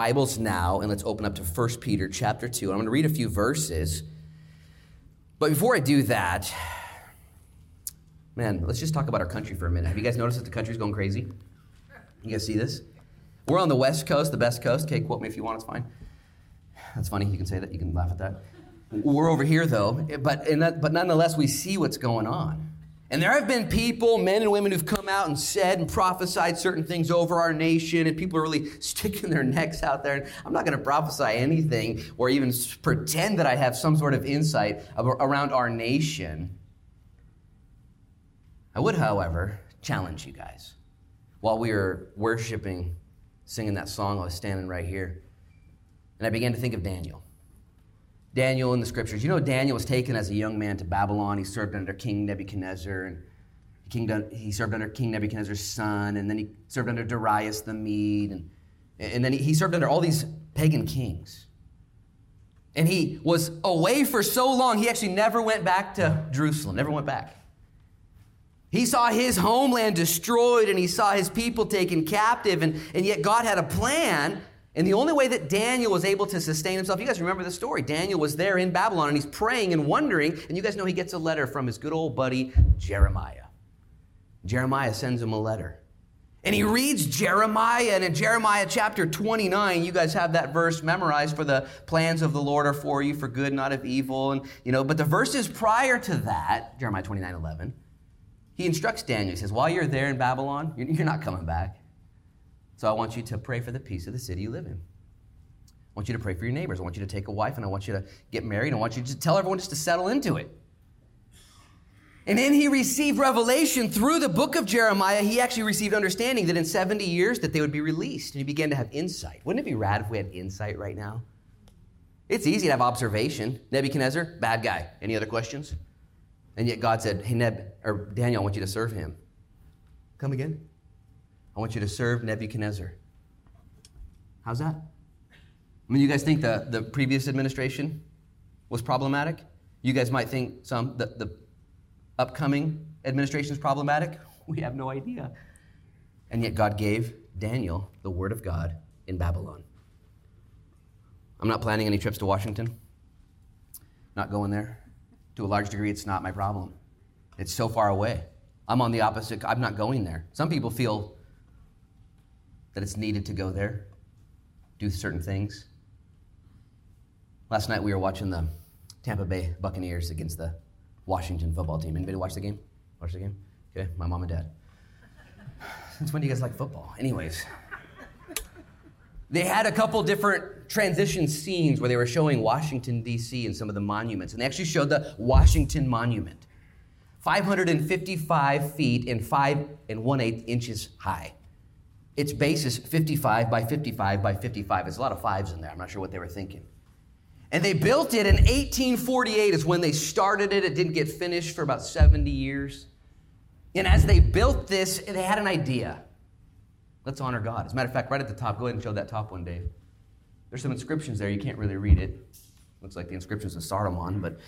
Bibles now and let's open up to 1 Peter chapter 2. I'm going to read a few verses. But before I do that, man, let's just talk about our country for a minute. Have you guys noticed that the country's going crazy? You guys see this? We're on the west coast, the best coast. Okay, quote me if you want, it's fine. That's funny. You can say that. You can laugh at that. We're over here, though. But, that, but nonetheless, we see what's going on. And there have been people, men and women, who've come out and said and prophesied certain things over our nation, and people are really sticking their necks out there. And I'm not going to prophesy anything or even pretend that I have some sort of insight around our nation. I would, however, challenge you guys. While we were worshiping, singing that song, I was standing right here, and I began to think of Daniel. Daniel in the scriptures. You know, Daniel was taken as a young man to Babylon. He served under King Nebuchadnezzar, and King, he served under King Nebuchadnezzar's son, and then he served under Darius the Mede, and, and then he, he served under all these pagan kings. And he was away for so long, he actually never went back to Jerusalem, never went back. He saw his homeland destroyed and he saw his people taken captive, and, and yet God had a plan and the only way that Daniel was able to sustain himself, you guys remember the story. Daniel was there in Babylon and he's praying and wondering, and you guys know he gets a letter from his good old buddy Jeremiah. Jeremiah sends him a letter. And he reads Jeremiah, and in Jeremiah chapter 29, you guys have that verse memorized for the plans of the Lord are for you for good, not of evil. And you know, but the verses prior to that, Jeremiah 29, 11, he instructs Daniel. He says, While you're there in Babylon, you're not coming back. So I want you to pray for the peace of the city you live in. I want you to pray for your neighbors. I want you to take a wife and I want you to get married. I want you to tell everyone just to settle into it. And then he received revelation through the book of Jeremiah. He actually received understanding that in 70 years that they would be released. And he began to have insight. Wouldn't it be rad if we had insight right now? It's easy to have observation. Nebuchadnezzar, bad guy. Any other questions? And yet God said, Hey, Neb, or Daniel, I want you to serve him. Come again? I want you to serve Nebuchadnezzar. How's that? I mean, you guys think the, the previous administration was problematic? You guys might think some the, the upcoming administration is problematic. We have no idea. And yet God gave Daniel the word of God in Babylon. I'm not planning any trips to Washington. Not going there. To a large degree, it's not my problem. It's so far away. I'm on the opposite. I'm not going there. Some people feel that it's needed to go there, do certain things. Last night we were watching the Tampa Bay Buccaneers against the Washington football team. Anybody watch the game? Watch the game? Okay, my mom and dad. Since when do you guys like football? Anyways, they had a couple different transition scenes where they were showing Washington, D.C. and some of the monuments. And they actually showed the Washington Monument 555 feet and 5 and 1 8 inches high. Its base is 55 by 55 by 55. There's a lot of fives in there. I'm not sure what they were thinking. And they built it in 1848 is when they started it. It didn't get finished for about 70 years. And as they built this, they had an idea. Let's honor God. As a matter of fact, right at the top, go ahead and show that top one, Dave. There's some inscriptions there. You can't really read it. Looks like the inscriptions of Sardamon, but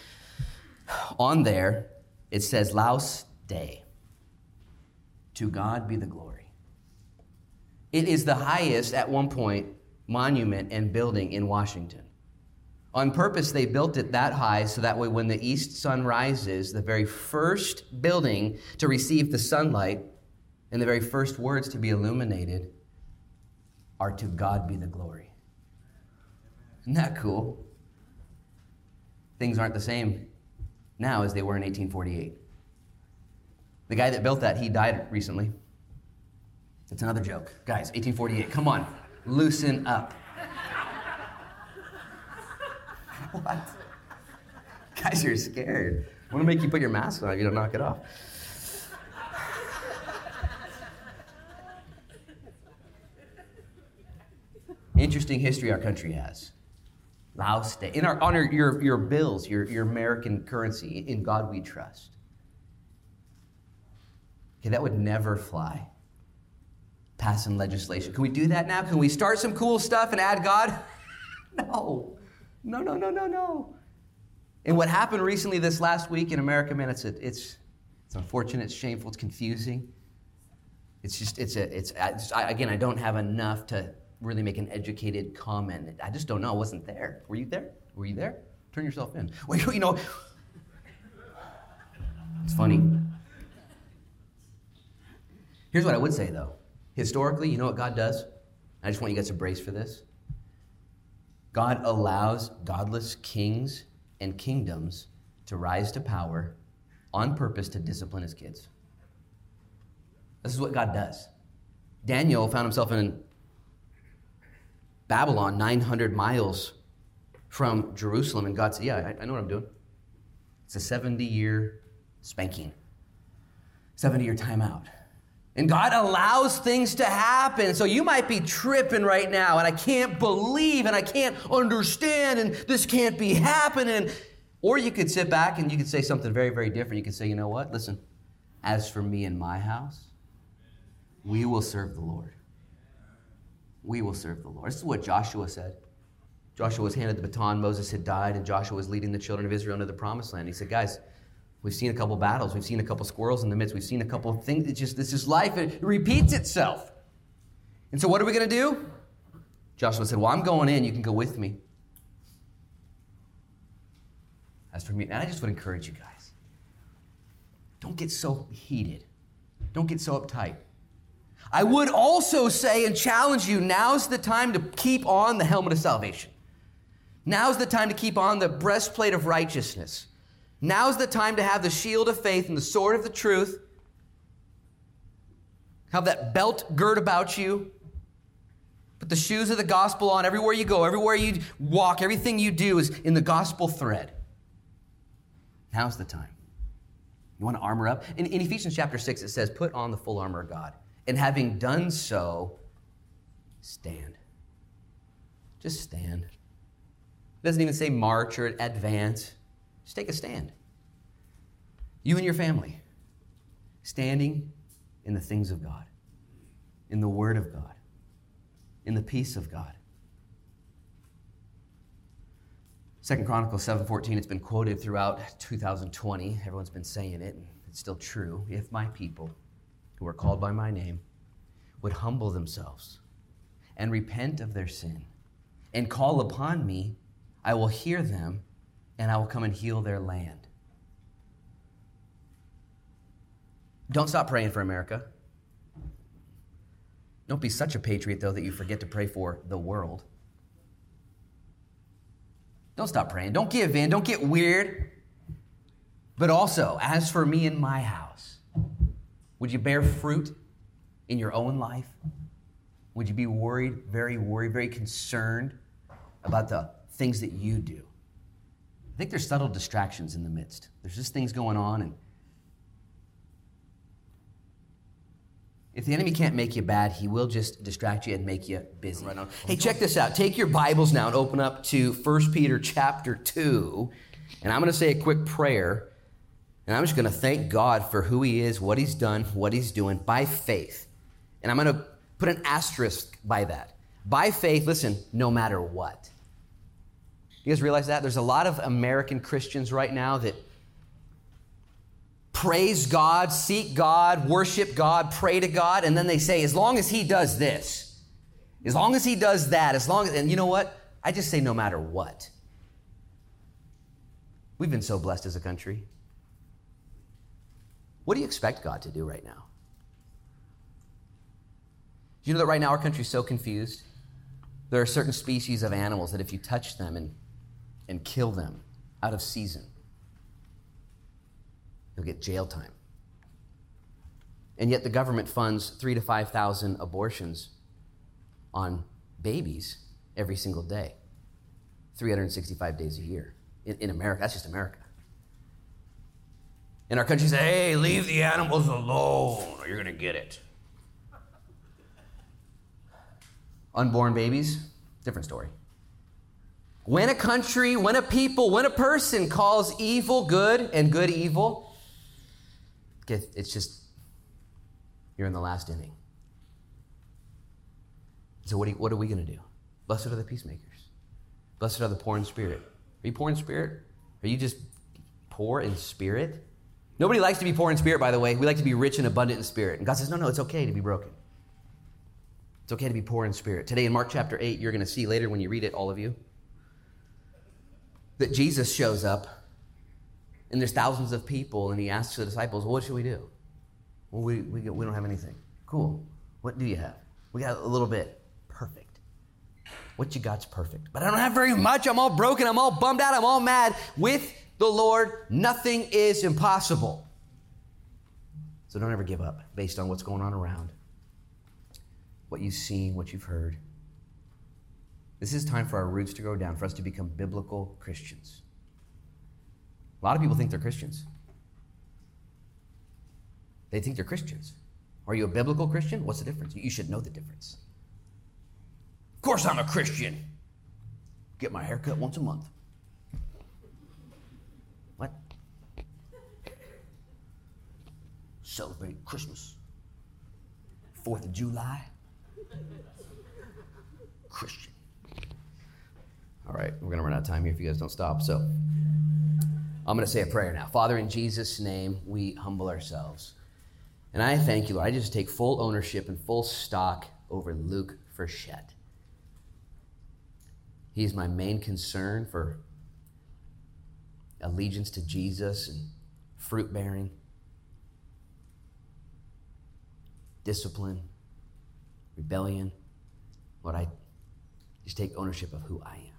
on there it says Laus Deo. To God be the glory. It is the highest, at one point, monument and building in Washington. On purpose, they built it that high so that way when the east sun rises, the very first building to receive the sunlight and the very first words to be illuminated are to God be the glory. Isn't that cool? Things aren't the same now as they were in 1848. The guy that built that, he died recently. It's another joke. Guys, 1848, come on, loosen up. what? Guys, you're scared. I want to make you put your mask on if you don't knock it off. Interesting history our country has. Laus Deo. In our honor, your, your bills, your, your American currency, in God we trust. Okay, that would never fly passing legislation. Can we do that now? Can we start some cool stuff and add God? no. No, no, no, no, no. And what happened recently this last week in America, man, it's, a, it's, it's unfortunate, it's shameful, it's confusing. It's just, it's a, it's, it's I, again, I don't have enough to really make an educated comment. I just don't know. I wasn't there. Were you there? Were you there? Turn yourself in. Well, you know, it's funny. Here's what I would say though. Historically, you know what God does? I just want you guys to brace for this. God allows godless kings and kingdoms to rise to power on purpose to discipline his kids. This is what God does. Daniel found himself in Babylon, 900 miles from Jerusalem, and God said, Yeah, I, know what I'm doing. It's a 70 year spanking, 70 year timeout. And God allows things to happen. So you might be tripping right now, and I can't believe, and I can't understand, and this can't be happening. Or you could sit back and you could say something very, very different. You could say, you know what? Listen, as for me and my house, we will serve the Lord. We will serve the Lord. This is what Joshua said. Joshua was handed the baton. Moses had died, and Joshua was leading the children of Israel into the promised land. He said, Guys, we've seen a couple battles. We've seen a couple squirrels in the midst. We've seen a couple things. It just, this is life. It repeats itself. And so, what are we going to do? Joshua said, Well, I'm going in. You can go with me. As for me, and I just would encourage you guys don't get so heated, don't get so uptight. I would also say and challenge you now's the time to keep on the helmet of salvation. Now's the time to keep on the breastplate of righteousness. Now's the time to have the shield of faith and the sword of the truth. Have that belt girt about you. Put the shoes of the gospel on everywhere you go, everywhere you walk, everything you do is in the gospel thread. Now's the time. You want to armor up? In, in Ephesians chapter 6, it says, Put on the full armor of God. And having done so, stand. Just stand. It doesn't even say march or advance. Just take a stand. You and your family, standing in the things of God, in the Word of God, in the peace of God. Second Chronicles 7:14, it's been quoted throughout 2020. Everyone's been saying it, and it's still true. If my people who are called by my name would humble themselves and repent of their sin and call upon me, I will hear them and I will come and heal their land. Don't stop praying for America. Don't be such a patriot, though, that you forget to pray for the world. Don't stop praying. Don't give in. Don't get weird. But also, as for me and my house, would you bear fruit in your own life? Would you be worried, very worried, very concerned about the things that you do? I think there's subtle distractions in the midst. There's just things going on, and if the enemy can't make you bad, he will just distract you and make you busy. Right hey, check this out. Take your Bibles now and open up to 1 Peter chapter 2. And I'm going to say a quick prayer. And I'm just going to thank God for who He is, what He's done, what He's doing by faith. And I'm going to put an asterisk by that. By faith, listen, no matter what. You guys realize that? There's a lot of American Christians right now that praise God, seek God, worship God, pray to God, and then they say, as long as He does this, as long as He does that, as long as, and you know what? I just say no matter what. We've been so blessed as a country. What do you expect God to do right now? Do you know that right now our country is so confused? There are certain species of animals that if you touch them and and kill them out of season. You'll get jail time. And yet the government funds three to 5,000 abortions on babies every single day, 365 days a year. In, in America, that's just America. And our country says, hey, leave the animals alone or you're going to get it. Unborn babies, different story. When a country, when a people, when a person calls evil good and good evil, it's just, you're in the last inning. So, what, what are we going to do? Blessed are the peacemakers. Blessed are the poor in spirit. Are you poor in spirit? Are you just poor in spirit? Nobody likes to be poor in spirit, by the way. We like to be rich and abundant in spirit. And God says, no, no, it's okay to be broken. It's okay to be poor in spirit. Today in Mark chapter 8, you're going to see later when you read it, all of you, that Jesus shows up and there's thousands of people and he asks the disciples, What should we do? Well, we, we, we don't have anything. Cool. What do you have? We got a little bit. Perfect. What you got's perfect. But I don't have very much. I'm all broken. I'm all bummed out. I'm all mad. With the Lord, nothing is impossible. So don't ever give up based on what's going on around, what you've seen, what you've heard. This is time for our roots to grow down, for us to become biblical Christians. A lot of people think they're Christians. They think they're Christians. Are you a biblical Christian? What's the difference? You should know the difference. Of course, I'm a Christian. Get my hair cut once a month. What? Celebrate Christmas. Fourth of July. Christian. All right, we're going to run out of time here if you guys don't stop. So I'm going to say a prayer now. Father, in Jesus' name, we humble ourselves. And I thank you, Lord. I just take full ownership and full stock over Luke Frechette. He's my main concern for allegiance to Jesus and fruit bearing, discipline, rebellion. Lord, I just take ownership of who I am.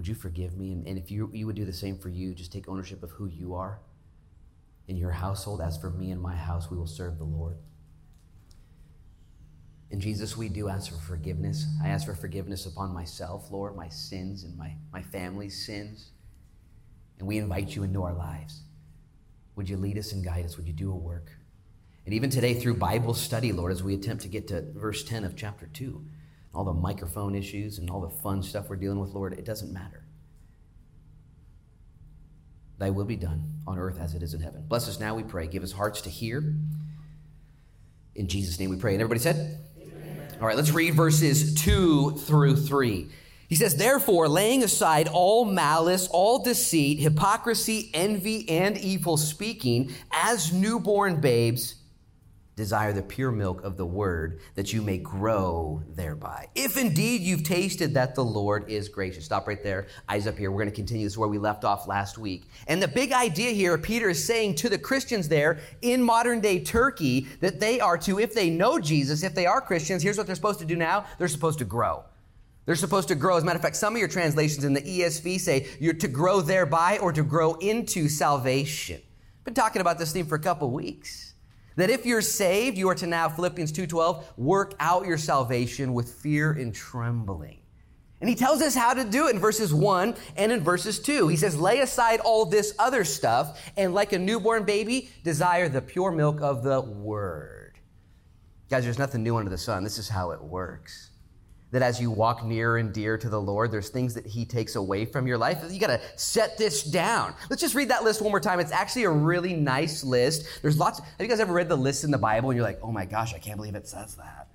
Would you forgive me? And, and if you, you would do the same for you, just take ownership of who you are in your household. As for me and my house, we will serve the Lord. And Jesus, we do ask for forgiveness. I ask for forgiveness upon myself, Lord, my sins and my, my family's sins. And we invite you into our lives. Would you lead us and guide us? Would you do a work? And even today, through Bible study, Lord, as we attempt to get to verse 10 of chapter 2, all the microphone issues and all the fun stuff we're dealing with, Lord, it doesn't matter. Thy will be done on earth as it is in heaven. Bless us now, we pray. Give us hearts to hear. In Jesus' name we pray. And everybody said? Amen. All right, let's read verses 2 through 3. He says, Therefore, laying aside all malice, all deceit, hypocrisy, envy, and evil speaking, as newborn babes, desire the pure milk of the word that you may grow thereby. If indeed you've tasted that the Lord is gracious. Stop right there. Eyes up here. We're going to continue this where we left off last week. And the big idea here, Peter is saying to the Christians there in modern day Turkey that they are to, if they know Jesus, if they are Christians, here's what they're supposed to do now they're supposed to grow. They're supposed to grow. As a matter of fact, some of your translations in the ESV say you're to grow thereby or to grow into salvation. Been talking about this theme for a couple weeks. That if you're saved, you are to now, Philippians 2.12, work out your salvation with fear and trembling. And he tells us how to do it in verses 1 and in verses 2. He says, lay aside all this other stuff and like a newborn baby, desire the pure milk of the word. Guys, there's nothing new under the sun. This is how it works that as you walk near and dear to the Lord, there's things that He takes away from your life. You got to set this down. Let's just read that list one more time. It's actually a really nice list. There's lots. Have you guys ever read the list in the Bible and you're like, oh my gosh, I can't believe it says that?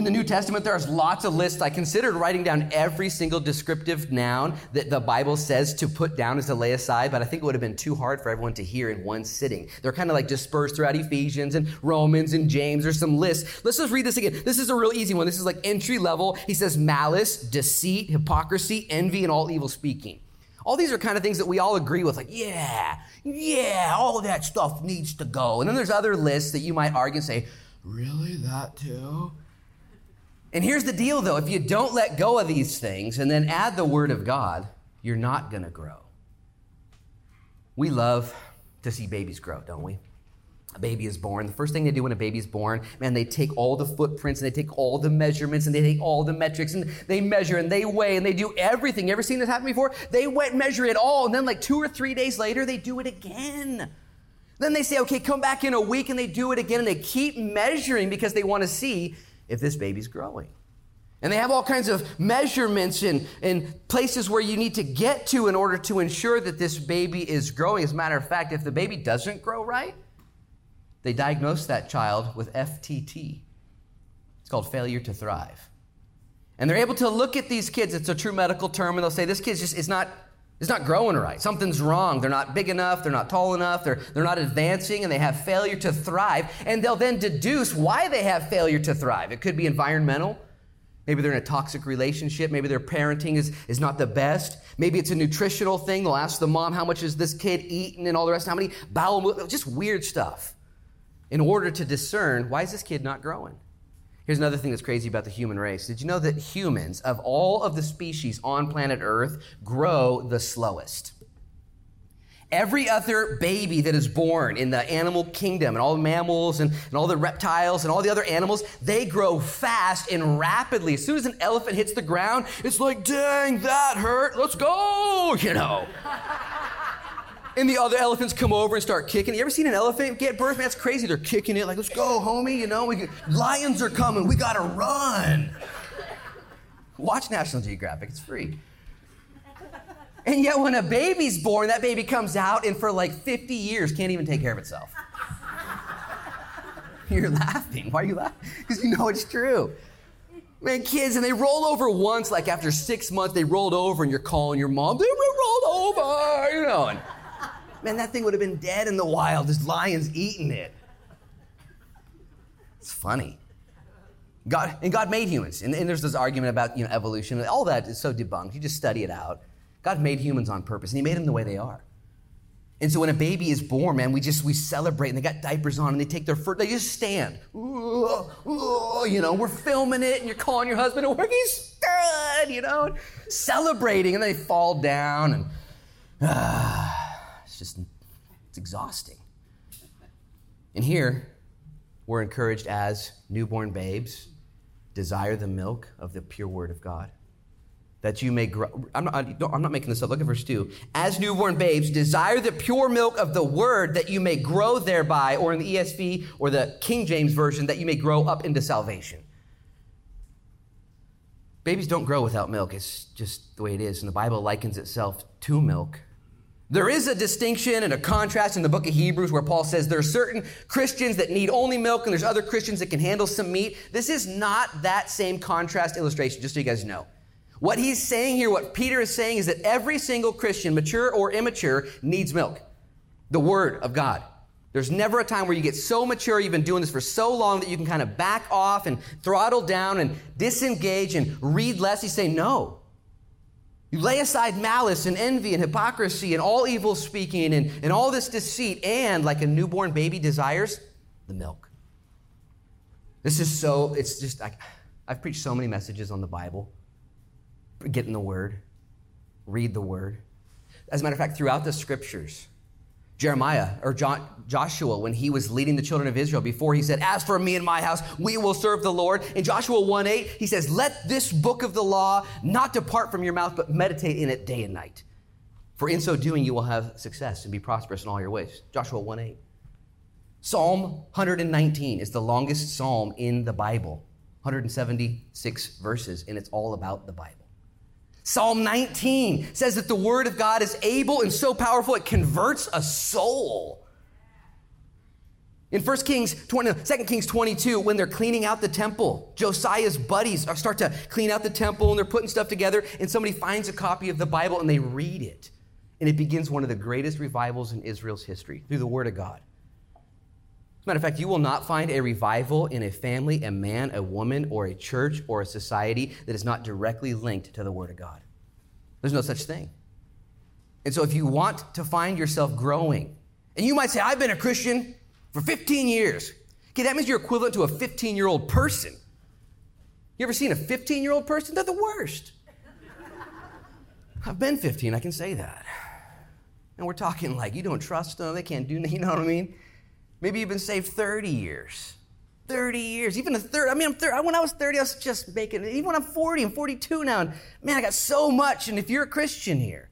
In the New Testament, there's lots of lists. I considered writing down every single descriptive noun that the Bible says to put down as to lay aside, but I think it would have been too hard for everyone to hear in one sitting. They're kind of like dispersed throughout Ephesians and Romans and James. There's some lists. Let's just read this again. This is a real easy one. This is like entry level. He says malice, deceit, hypocrisy, envy, and all evil speaking. All these are kind of things that we all agree with, like, yeah, yeah, all that stuff needs to go. And then there's other lists that you might argue and say, really, that too? And here's the deal though if you don't let go of these things and then add the Word of God, you're not going to grow. We love to see babies grow, don't we? A baby is born. The first thing they do when a baby is born, man, they take all the footprints and they take all the measurements and they take all the metrics and they measure and they weigh and they do everything. You ever seen this happen before? They went measure it all and then like two or three days later, they do it again. Then they say, okay, come back in a week and they do it again and they keep measuring because they want to see if this baby's growing. And they have all kinds of measurements and, and places where you need to get to in order to ensure that this baby is growing. As a matter of fact, if the baby doesn't grow right, they diagnose that child with FTT. It's called failure to thrive. And they're able to look at these kids, it's a true medical term, and they'll say, this kid just is not It's not growing right. Something's wrong. They're not big enough. They're not tall enough. They're, they're not advancing and they have failure to thrive. And they'll then deduce why they have failure to thrive. It could be environmental. Maybe they're in a toxic relationship. Maybe their parenting is, is not the best. Maybe it's a nutritional thing. They'll ask the mom, how much is this kid eating and all the rest, how many bowel movements, just weird stuff in order to discern why is this kid not growing? Here's another thing that's crazy about the human race. Did you know that humans, of all of the species on planet Earth, grow the slowest? Every other baby that is born in the animal kingdom and all the mammals and, and all the reptiles and all the other animals, they grow fast and rapidly. As soon as an elephant hits the ground, it's like, dang, that hurt. Let's go, you know. And the other elephants come over and start kicking. You ever seen an elephant get birth? Man, that's crazy. They're kicking it like, let's go, homie. You know, we can, lions are coming. We gotta run. Watch National Geographic. It's free. And yet, when a baby's born, that baby comes out and for like 50 years can't even take care of itself. You're laughing. Why are you laughing? Because you know it's true. Man, kids, and they roll over once, like after six months, they rolled over, and you're calling your mom, they rolled over, you know. And, Man, that thing would have been dead in the wild. This lion's eating it. It's funny. God, and God made humans. And, and, there's this argument about you know, evolution. All that is so debunked. You just study it out. God made humans on purpose, and He made them the way they are. And so when a baby is born, man, we just we celebrate, and they got diapers on, and they take their first, they just stand. Ooh, ooh, you know, we're filming it, and you're calling your husband, and we're he's good, you know, celebrating, and they fall down, and ah just it's exhausting. And here, we're encouraged as newborn babes, desire the milk of the pure word of God. That you may grow. I'm not, I'm not making this up. Look at verse 2. As newborn babes, desire the pure milk of the word that you may grow thereby, or in the ESV or the King James Version, that you may grow up into salvation. Babies don't grow without milk. It's just the way it is. And the Bible likens itself to milk there is a distinction and a contrast in the book of Hebrews where Paul says there are certain Christians that need only milk and there's other Christians that can handle some meat. This is not that same contrast illustration, just so you guys know. What he's saying here, what Peter is saying is that every single Christian, mature or immature, needs milk. The Word of God. There's never a time where you get so mature, you've been doing this for so long that you can kind of back off and throttle down and disengage and read less. He's saying, no. You lay aside malice and envy and hypocrisy and all evil speaking and, and all this deceit, and like a newborn baby desires, the milk. This is so, it's just, I, I've preached so many messages on the Bible. Get in the Word, read the Word. As a matter of fact, throughout the scriptures, Jeremiah or Joshua, when he was leading the children of Israel, before he said, As for me and my house, we will serve the Lord. In Joshua 1 8, he says, Let this book of the law not depart from your mouth, but meditate in it day and night. For in so doing, you will have success and be prosperous in all your ways. Joshua 1 8. Psalm 119 is the longest psalm in the Bible, 176 verses, and it's all about the Bible. Psalm 19 says that the word of God is able and so powerful it converts a soul. In 1 Kings 20, 2 Kings 22, when they're cleaning out the temple, Josiah's buddies start to clean out the temple and they're putting stuff together, and somebody finds a copy of the Bible and they read it. And it begins one of the greatest revivals in Israel's history through the Word of God. As a matter of fact, you will not find a revival in a family, a man, a woman, or a church, or a society that is not directly linked to the Word of God. There's no such thing. And so, if you want to find yourself growing, and you might say, I've been a Christian for 15 years. Okay, that means you're equivalent to a 15 year old person. You ever seen a 15 year old person? They're the worst. I've been 15, I can say that. And we're talking like you don't trust them, they can't do, you know what I mean? Maybe you've been saved 30 years. 30 years, even a third. I mean, I'm 30, when I was 30, I was just making. Even when I'm 40, I'm 42 now. And man, I got so much. And if you're a Christian here,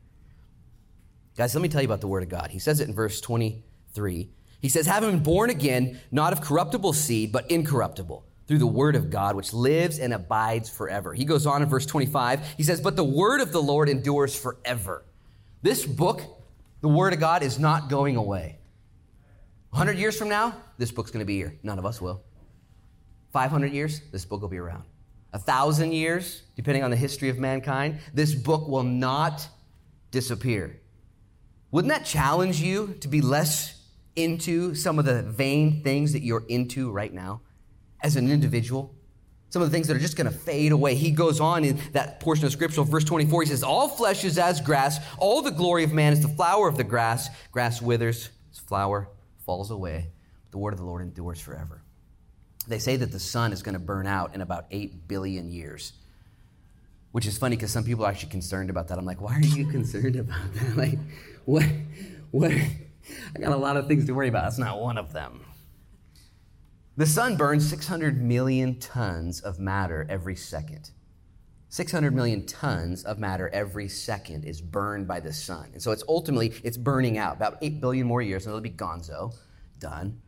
guys, let me tell you about the Word of God. He says it in verse 23. He says, having been born again, not of corruptible seed, but incorruptible, through the Word of God, which lives and abides forever. He goes on in verse 25. He says, but the Word of the Lord endures forever. This book, the Word of God, is not going away. 100 years from now, this book's going to be here. None of us will. 500 years, this book will be around. A thousand years, depending on the history of mankind, this book will not disappear. Wouldn't that challenge you to be less into some of the vain things that you're into right now as an individual? Some of the things that are just going to fade away. He goes on in that portion of scripture, verse 24, he says, All flesh is as grass, all the glory of man is the flower of the grass. Grass withers, its flower falls away. The word of the Lord endures forever. They say that the sun is going to burn out in about 8 billion years, which is funny because some people are actually concerned about that. I'm like, why are you concerned about that? Like, what? What? I got a lot of things to worry about. That's not one of them. The sun burns 600 million tons of matter every second. 600 million tons of matter every second is burned by the sun. And so it's ultimately, it's burning out. About 8 billion more years, and it'll be gonzo, done.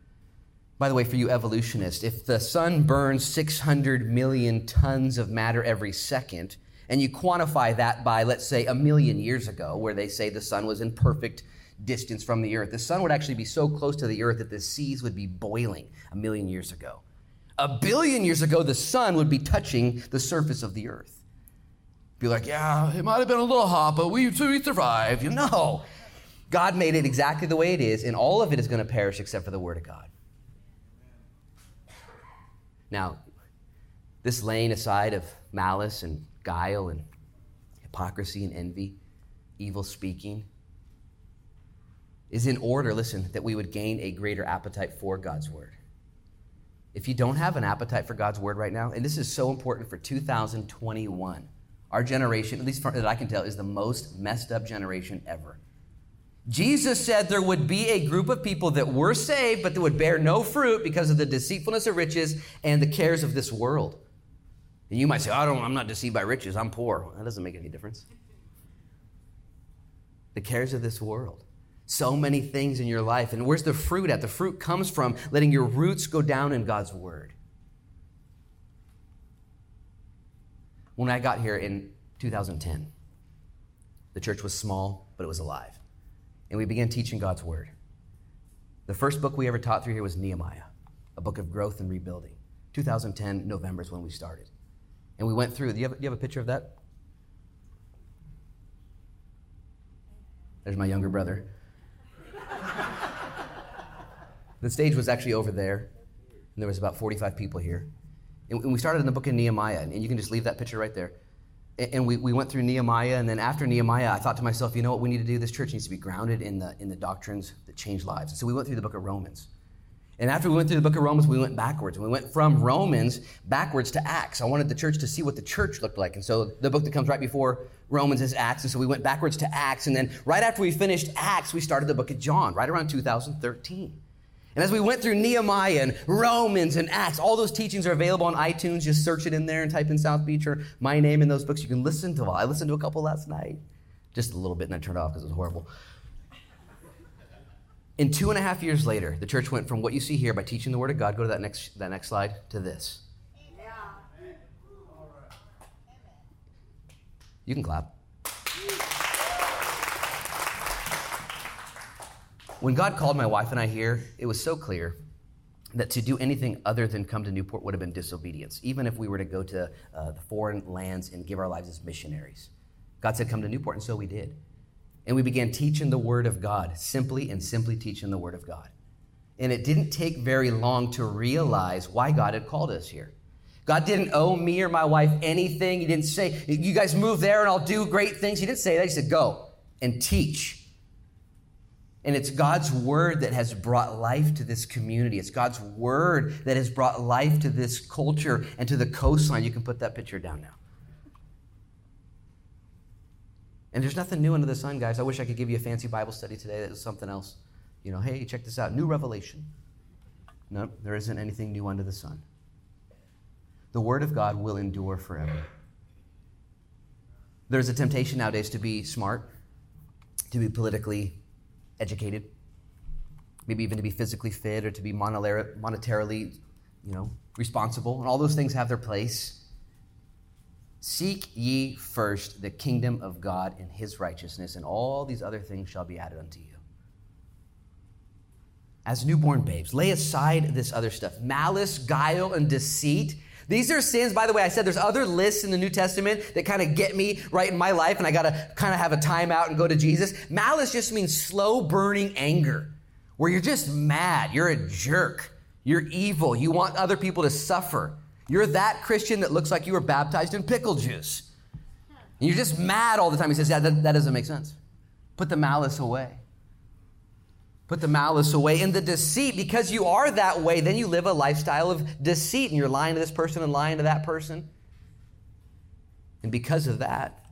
By the way, for you evolutionists, if the sun burns 600 million tons of matter every second, and you quantify that by, let's say, a million years ago, where they say the sun was in perfect distance from the earth. The sun would actually be so close to the earth that the seas would be boiling a million years ago. A billion years ago, the sun would be touching the surface of the earth. Be like, yeah, it might have been a little hot, but we, we survived. You know, God made it exactly the way it is, and all of it is going to perish except for the Word of God. Now, this laying aside of malice and guile and hypocrisy and envy, evil speaking, is in order, listen, that we would gain a greater appetite for God's word. If you don't have an appetite for God's word right now, and this is so important for 2021, our generation, at least that I can tell, is the most messed up generation ever. Jesus said there would be a group of people that were saved, but that would bear no fruit because of the deceitfulness of riches and the cares of this world. And you might say, I don't, I'm not deceived by riches, I'm poor. Well, that doesn't make any difference. The cares of this world so many things in your life. And where's the fruit at? The fruit comes from letting your roots go down in God's Word. When I got here in 2010, the church was small, but it was alive. And we began teaching God's Word. The first book we ever taught through here was Nehemiah, a book of growth and rebuilding. 2010, November is when we started. And we went through, do you have, do you have a picture of that? There's my younger brother. The stage was actually over there, and there was about 45 people here. And we started in the book of Nehemiah, and you can just leave that picture right there. And we, we went through Nehemiah, and then after Nehemiah, I thought to myself, you know what we need to do? This church needs to be grounded in the, in the doctrines that change lives. So we went through the book of Romans. And after we went through the book of Romans, we went backwards. We went from Romans backwards to Acts. I wanted the church to see what the church looked like. And so the book that comes right before Romans is Acts. And so we went backwards to Acts. And then right after we finished Acts, we started the book of John, right around 2013. And as we went through Nehemiah and Romans and Acts, all those teachings are available on iTunes. Just search it in there and type in South Beach or my name in those books. You can listen to them. I listened to a couple last night. Just a little bit and I turned off because it was horrible. And two and a half years later, the church went from what you see here by teaching the Word of God, go to that next, that next slide, to this. You can clap. When God called my wife and I here, it was so clear that to do anything other than come to Newport would have been disobedience, even if we were to go to uh, the foreign lands and give our lives as missionaries. God said, Come to Newport, and so we did. And we began teaching the Word of God, simply and simply teaching the Word of God. And it didn't take very long to realize why God had called us here. God didn't owe me or my wife anything. He didn't say, You guys move there and I'll do great things. He didn't say that. He said, Go and teach and it's God's word that has brought life to this community. It's God's word that has brought life to this culture and to the coastline. You can put that picture down now. And there's nothing new under the sun, guys. I wish I could give you a fancy Bible study today that was something else. You know, hey, check this out new revelation. No, there isn't anything new under the sun. The Word of God will endure forever. There's a temptation nowadays to be smart, to be politically educated, maybe even to be physically fit or to be monetarily, you know, responsible, and all those things have their place. Seek ye first the kingdom of God and his righteousness, and all these other things shall be added unto you. As newborn babes, lay aside this other stuff malice, guile, and deceit. These are sins, by the way, I said there's other lists in the New Testament that kind of get me right in my life, and I got to kind of have a timeout and go to Jesus. Malice just means slow burning anger, where you're just mad. You're a jerk. You're evil. You want other people to suffer. You're that Christian that looks like you were baptized in pickle juice. And you're just mad all the time. He says, Yeah, that, that doesn't make sense. Put the malice away. Put the malice away. And the deceit, because you are that way, then you live a lifestyle of deceit and you're lying to this person and lying to that person. And because of that,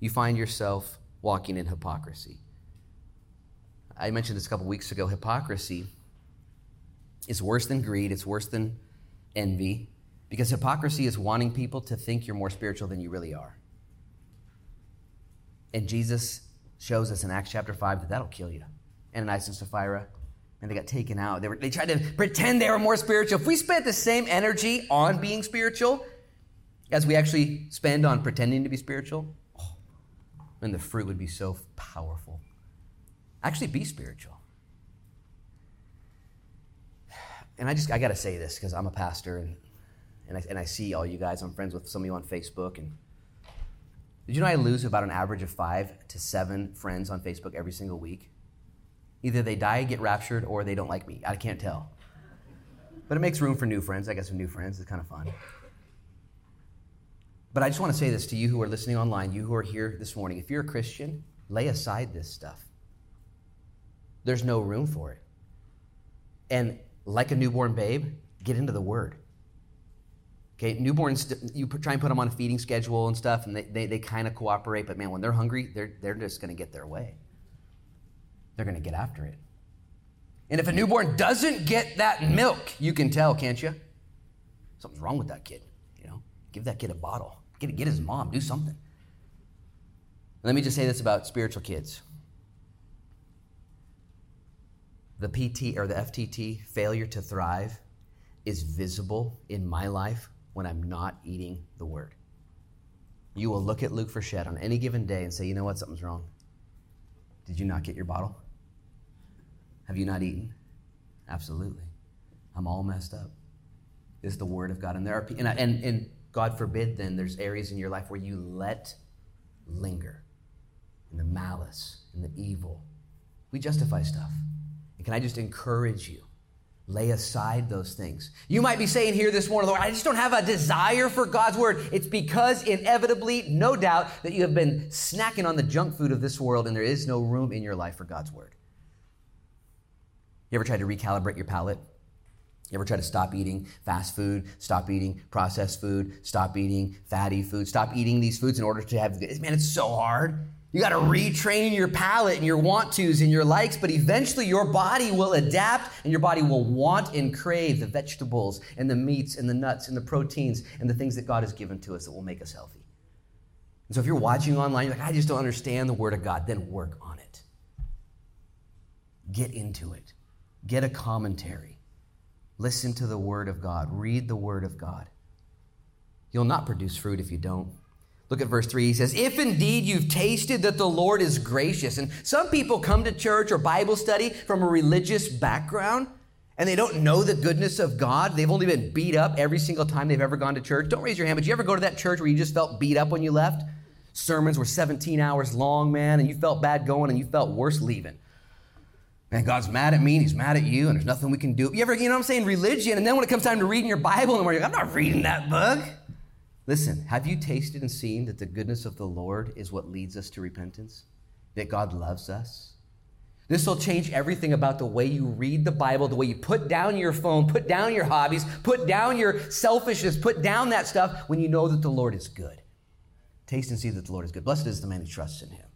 you find yourself walking in hypocrisy. I mentioned this a couple weeks ago. Hypocrisy is worse than greed, it's worse than envy, because hypocrisy is wanting people to think you're more spiritual than you really are. And Jesus shows us in Acts chapter 5 that that'll kill you. Ananias and Sapphira, and they got taken out. They, were, they tried to pretend they were more spiritual. If we spent the same energy on being spiritual as we actually spend on pretending to be spiritual, oh, then the fruit would be so powerful. Actually, be spiritual. And I just, I got to say this because I'm a pastor and, and, I, and I see all you guys. I'm friends with some of you on Facebook. And did you know I lose about an average of five to seven friends on Facebook every single week? Either they die, get raptured, or they don't like me. I can't tell. But it makes room for new friends. I guess some new friends. It's kind of fun. But I just want to say this to you who are listening online, you who are here this morning. If you're a Christian, lay aside this stuff. There's no room for it. And like a newborn babe, get into the Word. Okay, newborns, you try and put them on a feeding schedule and stuff, and they, they, they kind of cooperate, but man, when they're hungry, they're, they're just going to get their way they're going to get after it. And if a newborn doesn't get that milk, you can tell, can't you? Something's wrong with that kid. You know, give that kid a bottle. Get, get his mom. Do something. Let me just say this about spiritual kids. The PT or the FTT failure to thrive is visible in my life when I'm not eating the word. You will look at Luke Frechette on any given day and say, you know what, something's wrong. Did you not get your bottle? Have you not eaten? Absolutely. I'm all messed up. This is the word of God. And there are and, and, and God forbid then there's areas in your life where you let linger in the malice and the evil. We justify stuff. And can I just encourage you? Lay aside those things. You might be saying here this morning, Lord, I just don't have a desire for God's word. It's because inevitably, no doubt, that you have been snacking on the junk food of this world and there is no room in your life for God's word. You ever tried to recalibrate your palate? You ever try to stop eating fast food, stop eating processed food, stop eating fatty food, stop eating these foods in order to have, good. man, it's so hard. You got to retrain your palate and your want tos and your likes, but eventually your body will adapt and your body will want and crave the vegetables and the meats and the nuts and the proteins and the things that God has given to us that will make us healthy. And so if you're watching online, you're like, I just don't understand the Word of God, then work on it. Get into it. Get a commentary. Listen to the Word of God. Read the Word of God. You'll not produce fruit if you don't. Look at verse 3. He says, If indeed you've tasted that the Lord is gracious. And some people come to church or Bible study from a religious background and they don't know the goodness of God. They've only been beat up every single time they've ever gone to church. Don't raise your hand, but you ever go to that church where you just felt beat up when you left? Sermons were 17 hours long, man, and you felt bad going and you felt worse leaving. Man, God's mad at me and he's mad at you and there's nothing we can do. You ever, you know what I'm saying? Religion. And then when it comes time to reading your Bible and you're like, I'm not reading that book. Listen, have you tasted and seen that the goodness of the Lord is what leads us to repentance? That God loves us? This will change everything about the way you read the Bible, the way you put down your phone, put down your hobbies, put down your selfishness, put down that stuff when you know that the Lord is good. Taste and see that the Lord is good. Blessed is the man who trusts in him.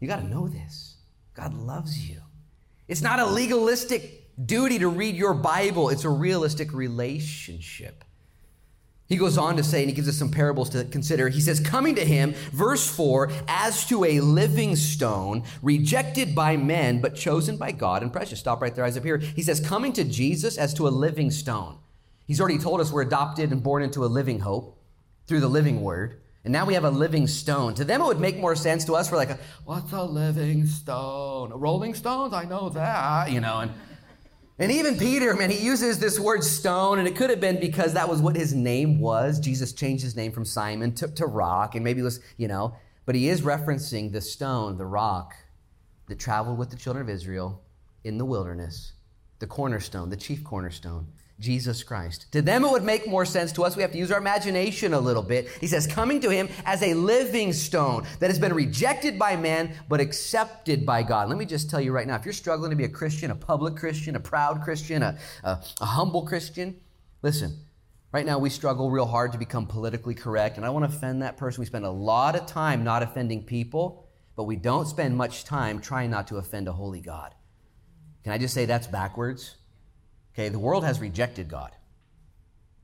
You got to know this. God loves you. It's not a legalistic duty to read your Bible, it's a realistic relationship. He goes on to say, and he gives us some parables to consider. He says, Coming to him, verse 4, as to a living stone, rejected by men, but chosen by God and precious. Stop right there, eyes up here. He says, Coming to Jesus as to a living stone. He's already told us we're adopted and born into a living hope through the living word. And now we have a living stone. To them, it would make more sense. To us, we're like, what's a living stone? Rolling Stones? I know that, you know. And, And even Peter, man, he uses this word stone, and it could have been because that was what his name was. Jesus changed his name from Simon to, to rock, and maybe it was, you know, but he is referencing the stone, the rock that traveled with the children of Israel in the wilderness, the cornerstone, the chief cornerstone. Jesus Christ. To them, it would make more sense. To us, we have to use our imagination a little bit. He says, coming to him as a living stone that has been rejected by man, but accepted by God. Let me just tell you right now if you're struggling to be a Christian, a public Christian, a proud Christian, a, a, a humble Christian, listen, right now we struggle real hard to become politically correct. And I want to offend that person. We spend a lot of time not offending people, but we don't spend much time trying not to offend a holy God. Can I just say that's backwards? Okay, the world has rejected God.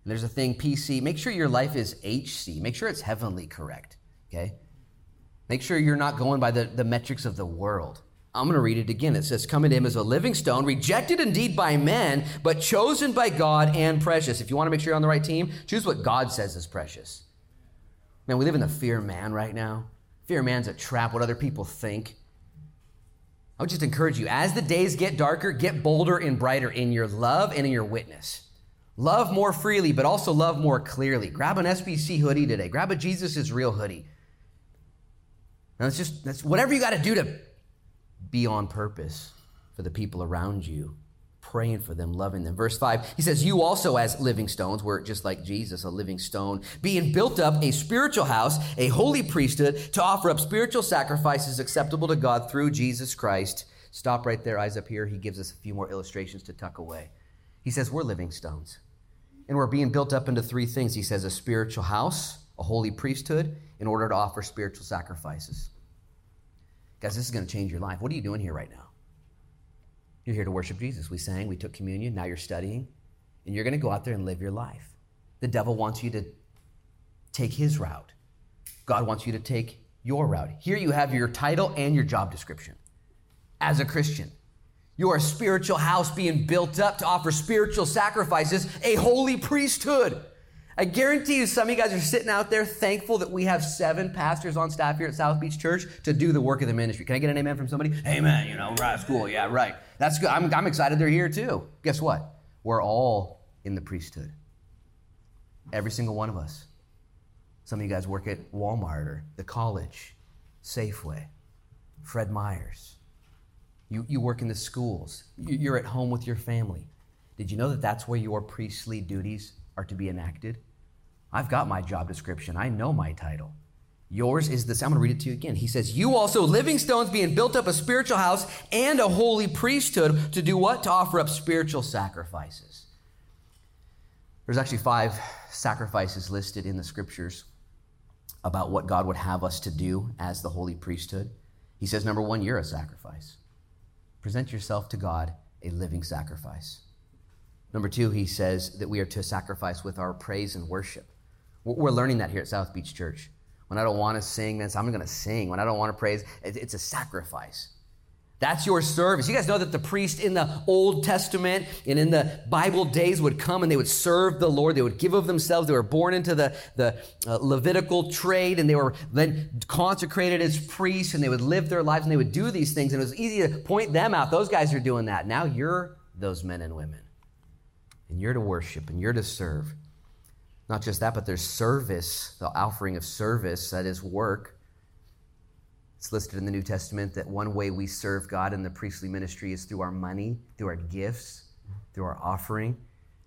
And there's a thing, PC, make sure your life is HC. Make sure it's heavenly correct. Okay? Make sure you're not going by the, the metrics of the world. I'm going to read it again. It says, Coming to him as a living stone, rejected indeed by men, but chosen by God and precious. If you want to make sure you're on the right team, choose what God says is precious. Man, we live in the fear man right now. Fear man's a trap, what other people think. I would just encourage you, as the days get darker, get bolder and brighter in your love and in your witness. Love more freely, but also love more clearly. Grab an SBC hoodie today. Grab a Jesus is real hoodie. Now, it's just that's whatever you got to do to be on purpose for the people around you praying for them, loving them. Verse 5, he says, You also, as living stones, were just like Jesus, a living stone, being built up a spiritual house, a holy priesthood, to offer up spiritual sacrifices acceptable to God through Jesus Christ. Stop right there, eyes up here. He gives us a few more illustrations to tuck away. He says, We're living stones. And we're being built up into three things. He says, A spiritual house, a holy priesthood, in order to offer spiritual sacrifices. Guys, this is going to change your life. What are you doing here right now? You're here to worship Jesus. We sang, we took communion, now you're studying, and you're going to go out there and live your life. The devil wants you to take his route, God wants you to take your route. Here you have your title and your job description as a Christian. You are a spiritual house being built up to offer spiritual sacrifices, a holy priesthood. I guarantee you, some of you guys are sitting out there thankful that we have seven pastors on staff here at South Beach Church to do the work of the ministry. Can I get an amen from somebody? Amen. You know, right, school. Yeah, right. That's good. I'm, I'm excited they're here too. Guess what? We're all in the priesthood. Every single one of us. Some of you guys work at Walmart or the college, Safeway, Fred Meyers. You, you work in the schools. You're at home with your family. Did you know that that's where your priestly duties are to be enacted? I've got my job description. I know my title. Yours is this. I'm going to read it to you again. He says, You also, living stones, being built up a spiritual house and a holy priesthood to do what? To offer up spiritual sacrifices. There's actually five sacrifices listed in the scriptures about what God would have us to do as the holy priesthood. He says, Number one, you're a sacrifice. Present yourself to God a living sacrifice. Number two, he says that we are to sacrifice with our praise and worship. We're learning that here at South Beach Church. When I don't want to sing, then I'm going to sing. When I don't want to praise, it's a sacrifice. That's your service. You guys know that the priest in the Old Testament and in the Bible days would come and they would serve the Lord. They would give of themselves. They were born into the, the uh, Levitical trade and they were then consecrated as priests and they would live their lives and they would do these things. And it was easy to point them out. Those guys are doing that. Now you're those men and women. And you're to worship and you're to serve. Not just that, but there's service, the offering of service, that is work. It's listed in the New Testament that one way we serve God in the priestly ministry is through our money, through our gifts, through our offering,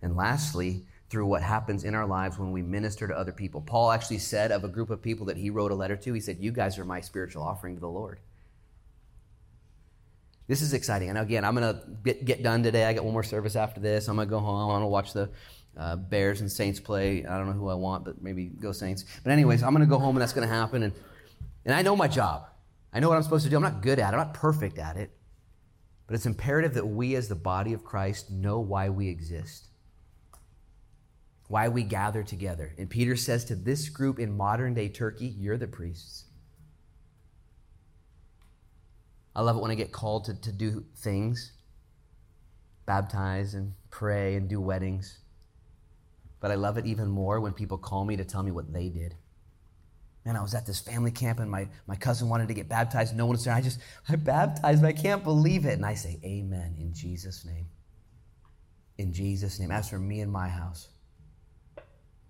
and lastly, through what happens in our lives when we minister to other people. Paul actually said of a group of people that he wrote a letter to, he said, You guys are my spiritual offering to the Lord. This is exciting. And again, I'm going to get, get done today. I got one more service after this. I'm going to go home. I'm going to watch the uh, Bears and Saints play. I don't know who I want, but maybe go Saints. But anyways, I'm going to go home and that's going to happen. And, and I know my job. I know what I'm supposed to do. I'm not good at it. I'm not perfect at it. But it's imperative that we, as the body of Christ, know why we exist, why we gather together. And Peter says to this group in modern day Turkey, You're the priests. I love it when I get called to, to do things, baptize and pray and do weddings. But I love it even more when people call me to tell me what they did. Man, I was at this family camp and my, my cousin wanted to get baptized. No one was there. I just, I baptized, I can't believe it. And I say, Amen in Jesus' name. in Jesus' name. As for me and my house,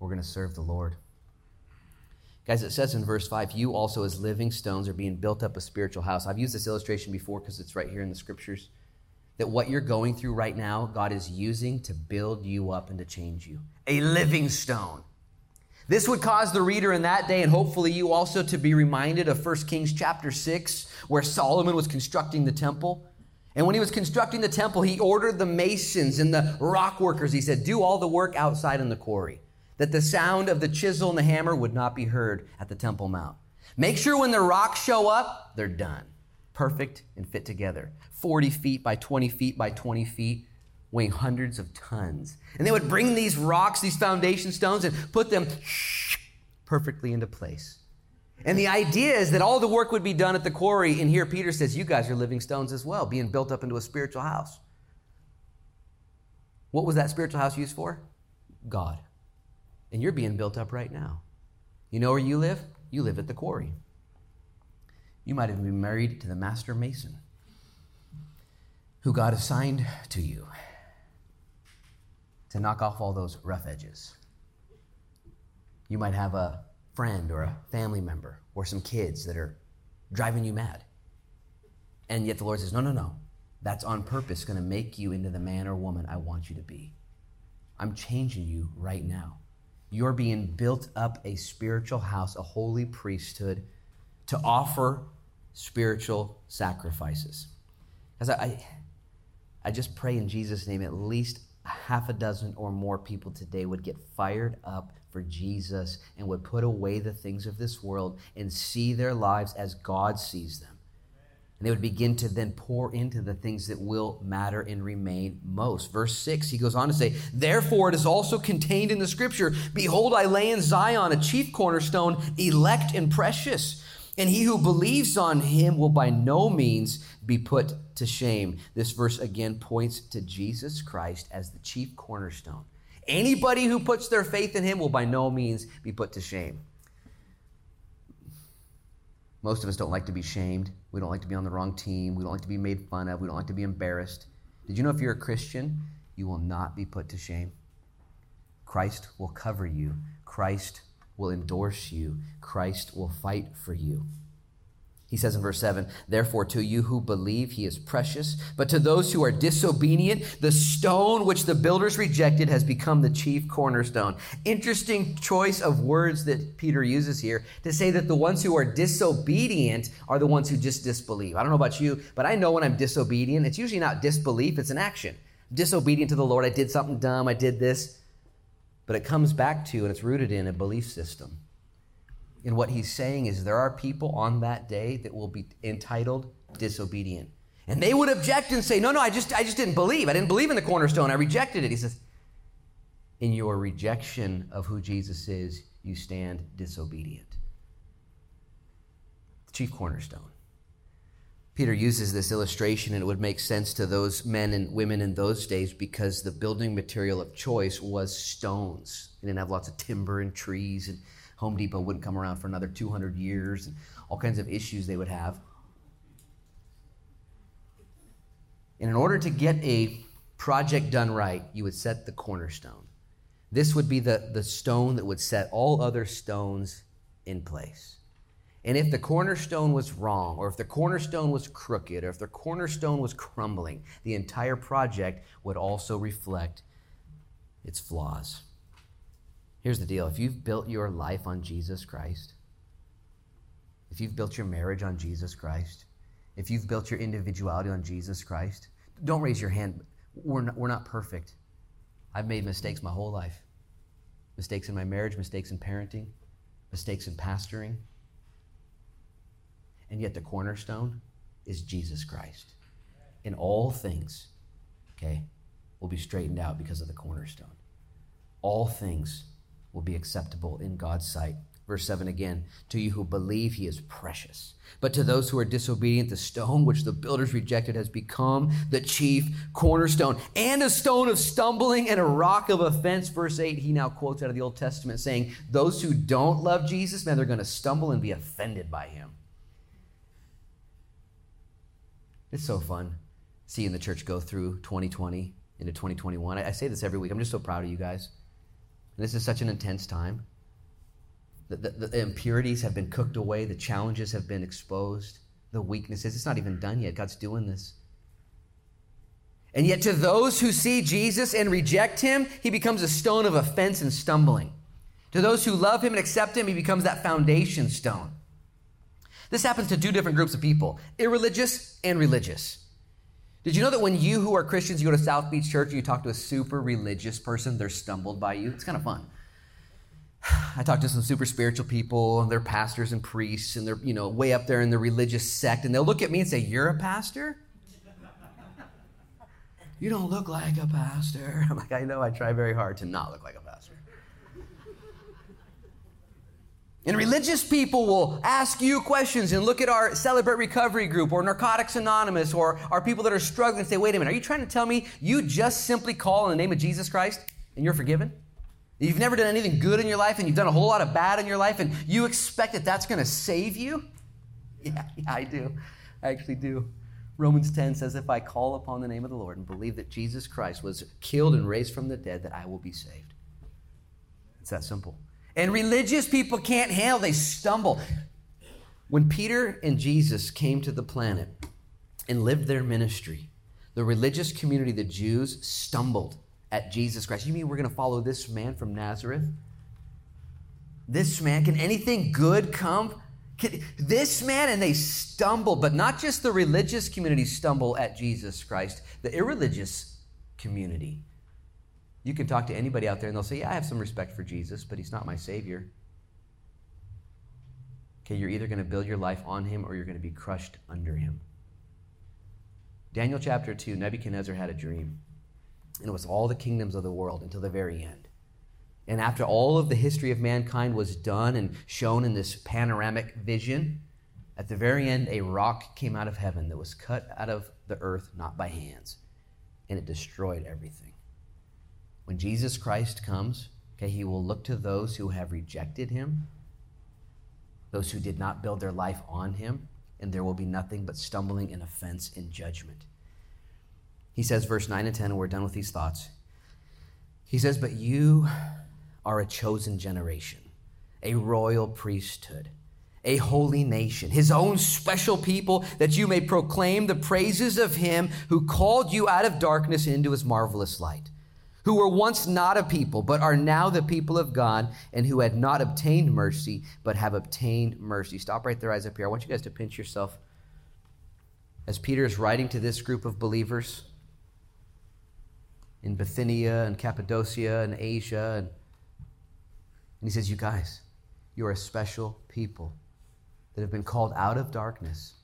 we're going to serve the Lord. Guys, it says in verse 5, you also as living stones are being built up a spiritual house. I've used this illustration before because it's right here in the scriptures. That what you're going through right now, God is using to build you up and to change you. A living stone. This would cause the reader in that day, and hopefully you also, to be reminded of 1 Kings chapter 6, where Solomon was constructing the temple. And when he was constructing the temple, he ordered the masons and the rock workers, he said, do all the work outside in the quarry, that the sound of the chisel and the hammer would not be heard at the Temple Mount. Make sure when the rocks show up, they're done, perfect and fit together. 40 feet by 20 feet by 20 feet, weighing hundreds of tons. And they would bring these rocks, these foundation stones, and put them perfectly into place. And the idea is that all the work would be done at the quarry. And here Peter says, You guys are living stones as well, being built up into a spiritual house. What was that spiritual house used for? God. And you're being built up right now. You know where you live? You live at the quarry. You might even be married to the master mason who God assigned to you to knock off all those rough edges. You might have a friend or a family member or some kids that are driving you mad. And yet the Lord says, No, no, no. That's on purpose going to make you into the man or woman I want you to be. I'm changing you right now. You're being built up a spiritual house, a holy priesthood to offer spiritual sacrifices. As I, I just pray in Jesus' name, at least half a dozen or more people today would get fired up for Jesus and would put away the things of this world and see their lives as God sees them. And they would begin to then pour into the things that will matter and remain most. Verse 6, he goes on to say, Therefore it is also contained in the scripture Behold, I lay in Zion a chief cornerstone, elect and precious. And he who believes on him will by no means be put to shame. This verse again points to Jesus Christ as the chief cornerstone. Anybody who puts their faith in him will by no means be put to shame. Most of us don't like to be shamed. We don't like to be on the wrong team. We don't like to be made fun of. We don't like to be embarrassed. Did you know if you're a Christian, you will not be put to shame? Christ will cover you. Christ will endorse you. Christ will fight for you. He says in verse 7 Therefore, to you who believe, he is precious. But to those who are disobedient, the stone which the builders rejected has become the chief cornerstone. Interesting choice of words that Peter uses here to say that the ones who are disobedient are the ones who just disbelieve. I don't know about you, but I know when I'm disobedient, it's usually not disbelief, it's an action. Disobedient to the Lord, I did something dumb, I did this. But it comes back to, and it's rooted in a belief system. And what he's saying is there are people on that day that will be entitled disobedient. And they would object and say, No, no, I just, I just didn't believe. I didn't believe in the cornerstone. I rejected it. He says, In your rejection of who Jesus is, you stand disobedient. The chief cornerstone. Peter uses this illustration, and it would make sense to those men and women in those days because the building material of choice was stones. They didn't have lots of timber and trees and Home Depot wouldn't come around for another 200 years, and all kinds of issues they would have. And in order to get a project done right, you would set the cornerstone. This would be the, the stone that would set all other stones in place. And if the cornerstone was wrong, or if the cornerstone was crooked, or if the cornerstone was crumbling, the entire project would also reflect its flaws. Here's the deal if you've built your life on Jesus Christ, if you've built your marriage on Jesus Christ, if you've built your individuality on Jesus Christ, don't raise your hand. We're not, we're not perfect. I've made mistakes my whole life mistakes in my marriage, mistakes in parenting, mistakes in pastoring. And yet the cornerstone is Jesus Christ. In all things, okay, will be straightened out because of the cornerstone. All things will be acceptable in God's sight. Verse 7 again, to you who believe he is precious. But to those who are disobedient, the stone which the builders rejected has become the chief cornerstone and a stone of stumbling and a rock of offense. Verse 8, he now quotes out of the Old Testament saying, Those who don't love Jesus, man, they're going to stumble and be offended by him. It's so fun seeing the church go through 2020 into 2021. I, I say this every week. I'm just so proud of you guys. And this is such an intense time. The, the, the impurities have been cooked away, the challenges have been exposed, the weaknesses. It's not even done yet. God's doing this. And yet, to those who see Jesus and reject him, he becomes a stone of offense and stumbling. To those who love him and accept him, he becomes that foundation stone. This happens to two different groups of people irreligious and religious. Did you know that when you who are Christians, you go to South Beach Church and you talk to a super religious person, they're stumbled by you? It's kind of fun. I talk to some super spiritual people, and they're pastors and priests, and they're, you know, way up there in the religious sect, and they'll look at me and say, You're a pastor? You don't look like a pastor. I'm like, I know, I try very hard to not look like a pastor. And religious people will ask you questions and look at our Celebrate Recovery group or Narcotics Anonymous or our people that are struggling and say, wait a minute, are you trying to tell me you just simply call in the name of Jesus Christ and you're forgiven? You've never done anything good in your life and you've done a whole lot of bad in your life and you expect that that's going to save you? Yeah, yeah, I do. I actually do. Romans 10 says, If I call upon the name of the Lord and believe that Jesus Christ was killed and raised from the dead, that I will be saved. It's that simple. And religious people can't handle, they stumble. When Peter and Jesus came to the planet and lived their ministry, the religious community, the Jews, stumbled at Jesus Christ. You mean we're going to follow this man from Nazareth? This man, can anything good come? Can, this man, and they stumble, but not just the religious community stumble at Jesus Christ, the irreligious community. You can talk to anybody out there and they'll say, Yeah, I have some respect for Jesus, but he's not my Savior. Okay, you're either going to build your life on him or you're going to be crushed under him. Daniel chapter 2, Nebuchadnezzar had a dream and it was all the kingdoms of the world until the very end. And after all of the history of mankind was done and shown in this panoramic vision, at the very end, a rock came out of heaven that was cut out of the earth, not by hands, and it destroyed everything. When Jesus Christ comes, okay, he will look to those who have rejected him, those who did not build their life on him, and there will be nothing but stumbling and offense and judgment. He says, verse 9 and 10, and we're done with these thoughts. He says, But you are a chosen generation, a royal priesthood, a holy nation, his own special people, that you may proclaim the praises of him who called you out of darkness into his marvelous light, who were once not a people, but are now the people of God, and who had not obtained mercy, but have obtained mercy. Stop right there, eyes up here. I want you guys to pinch yourself. As Peter is writing to this group of believers, in Bithynia and Cappadocia and Asia. And, and he says, You guys, you are a special people that have been called out of darkness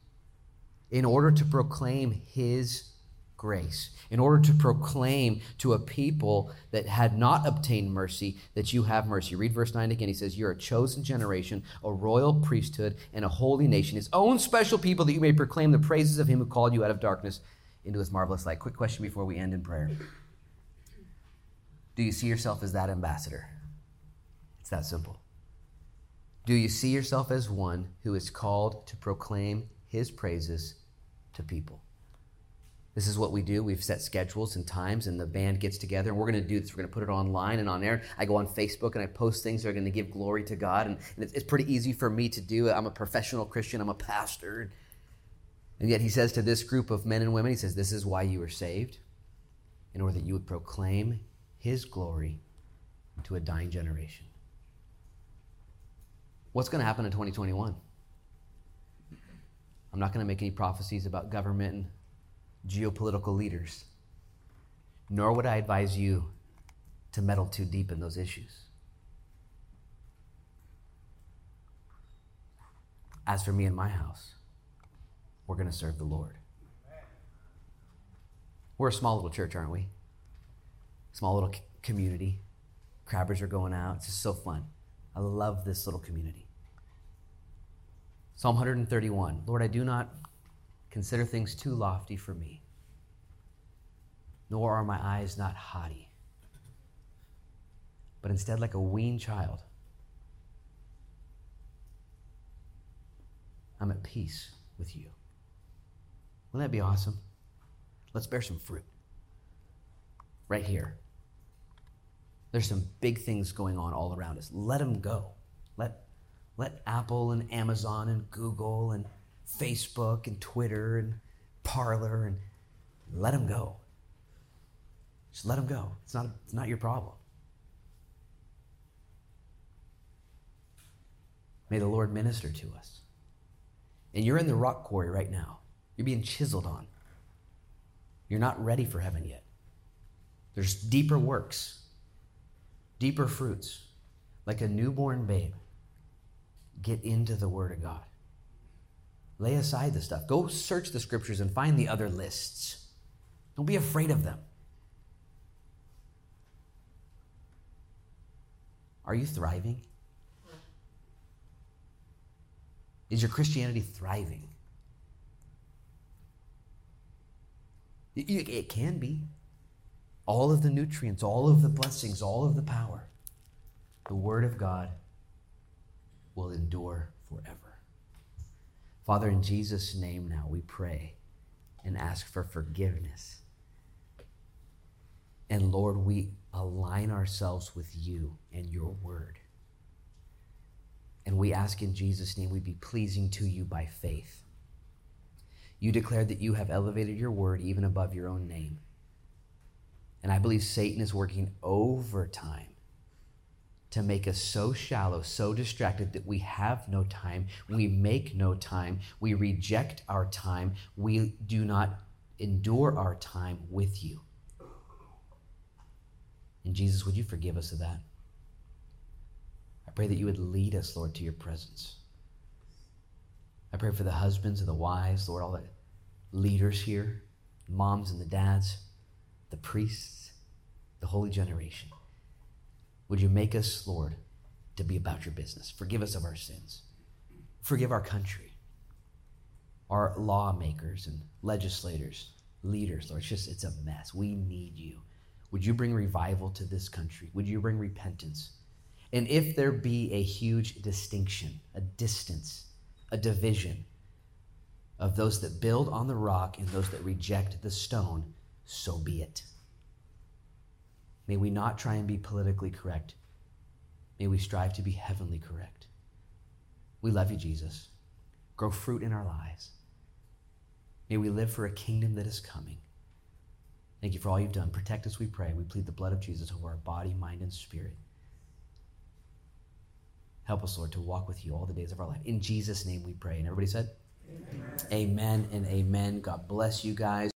in order to proclaim his grace, in order to proclaim to a people that had not obtained mercy that you have mercy. Read verse 9 again. He says, You're a chosen generation, a royal priesthood, and a holy nation, his own special people, that you may proclaim the praises of him who called you out of darkness into his marvelous light. Quick question before we end in prayer. Do you see yourself as that ambassador? It's that simple. Do you see yourself as one who is called to proclaim his praises to people? This is what we do. We've set schedules and times, and the band gets together, and we're going to do this. We're going to put it online and on air. I go on Facebook and I post things that are going to give glory to God, and, and it's, it's, pretty easy for me to do. It. I'm a professional Christian, I'm a pastor. And yet, he says to this group of men and women, He says, This is why you were saved, in order that you would proclaim his glory to a dying generation. What's going to happen in 2021? I'm not going to make any prophecies about government and geopolitical leaders, nor would I advise you to meddle too deep in those issues. As for me and my house, we're going to serve the Lord. We're a small little church, aren't we? small little community. Crabbers are going out. It's just so fun. I love this little community. Psalm 131 Lord, I do not consider things too lofty for me, nor are my eyes not haughty, but instead like a weaned child. I'm at peace with you. Wouldn't that be awesome? Let's bear some fruit. right here. There's some big things going on all around us. Let them go. Let, let Apple and Amazon and Google and Facebook and Twitter and Parler and let them go. Just let them go. It's not, it's not your problem. May the Lord minister to us. And you're in the rock quarry right now. You're being chiseled on. You're not ready for heaven yet. There's deeper works, deeper fruits, like a newborn babe. Get into the Word of God. Lay aside the stuff. Go search the scriptures and find the other lists. Don't be afraid of them. Are you thriving? Is your Christianity thriving? It can be. All of the nutrients, all of the blessings, all of the power. The Word of God will endure forever. Father, in Jesus' name now we pray and ask for forgiveness. And Lord, we align ourselves with you and your Word. And we ask in Jesus' name we be pleasing to you by faith. You declared that you have elevated your word even above your own name. And I believe Satan is working overtime to make us so shallow, so distracted that we have no time, we make no time, we reject our time, we do not endure our time with you. And Jesus, would you forgive us of that? I pray that you would lead us, Lord, to your presence. I pray for the husbands and the wives, Lord, all the leaders here, moms and the dads, the priests, the holy generation. Would you make us, Lord, to be about your business? Forgive us of our sins. Forgive our country, our lawmakers and legislators, leaders, Lord. It's just, it's a mess. We need you. Would you bring revival to this country? Would you bring repentance? And if there be a huge distinction, a distance, a division of those that build on the rock and those that reject the stone, so be it. May we not try and be politically correct. May we strive to be heavenly correct. We love you, Jesus. Grow fruit in our lives. May we live for a kingdom that is coming. Thank you for all you've done. Protect us, we pray. We plead the blood of Jesus over our body, mind, and spirit. Help us, Lord, to walk with you all the days of our life. In Jesus' name we pray. And everybody said, Amen, amen and amen. God bless you guys.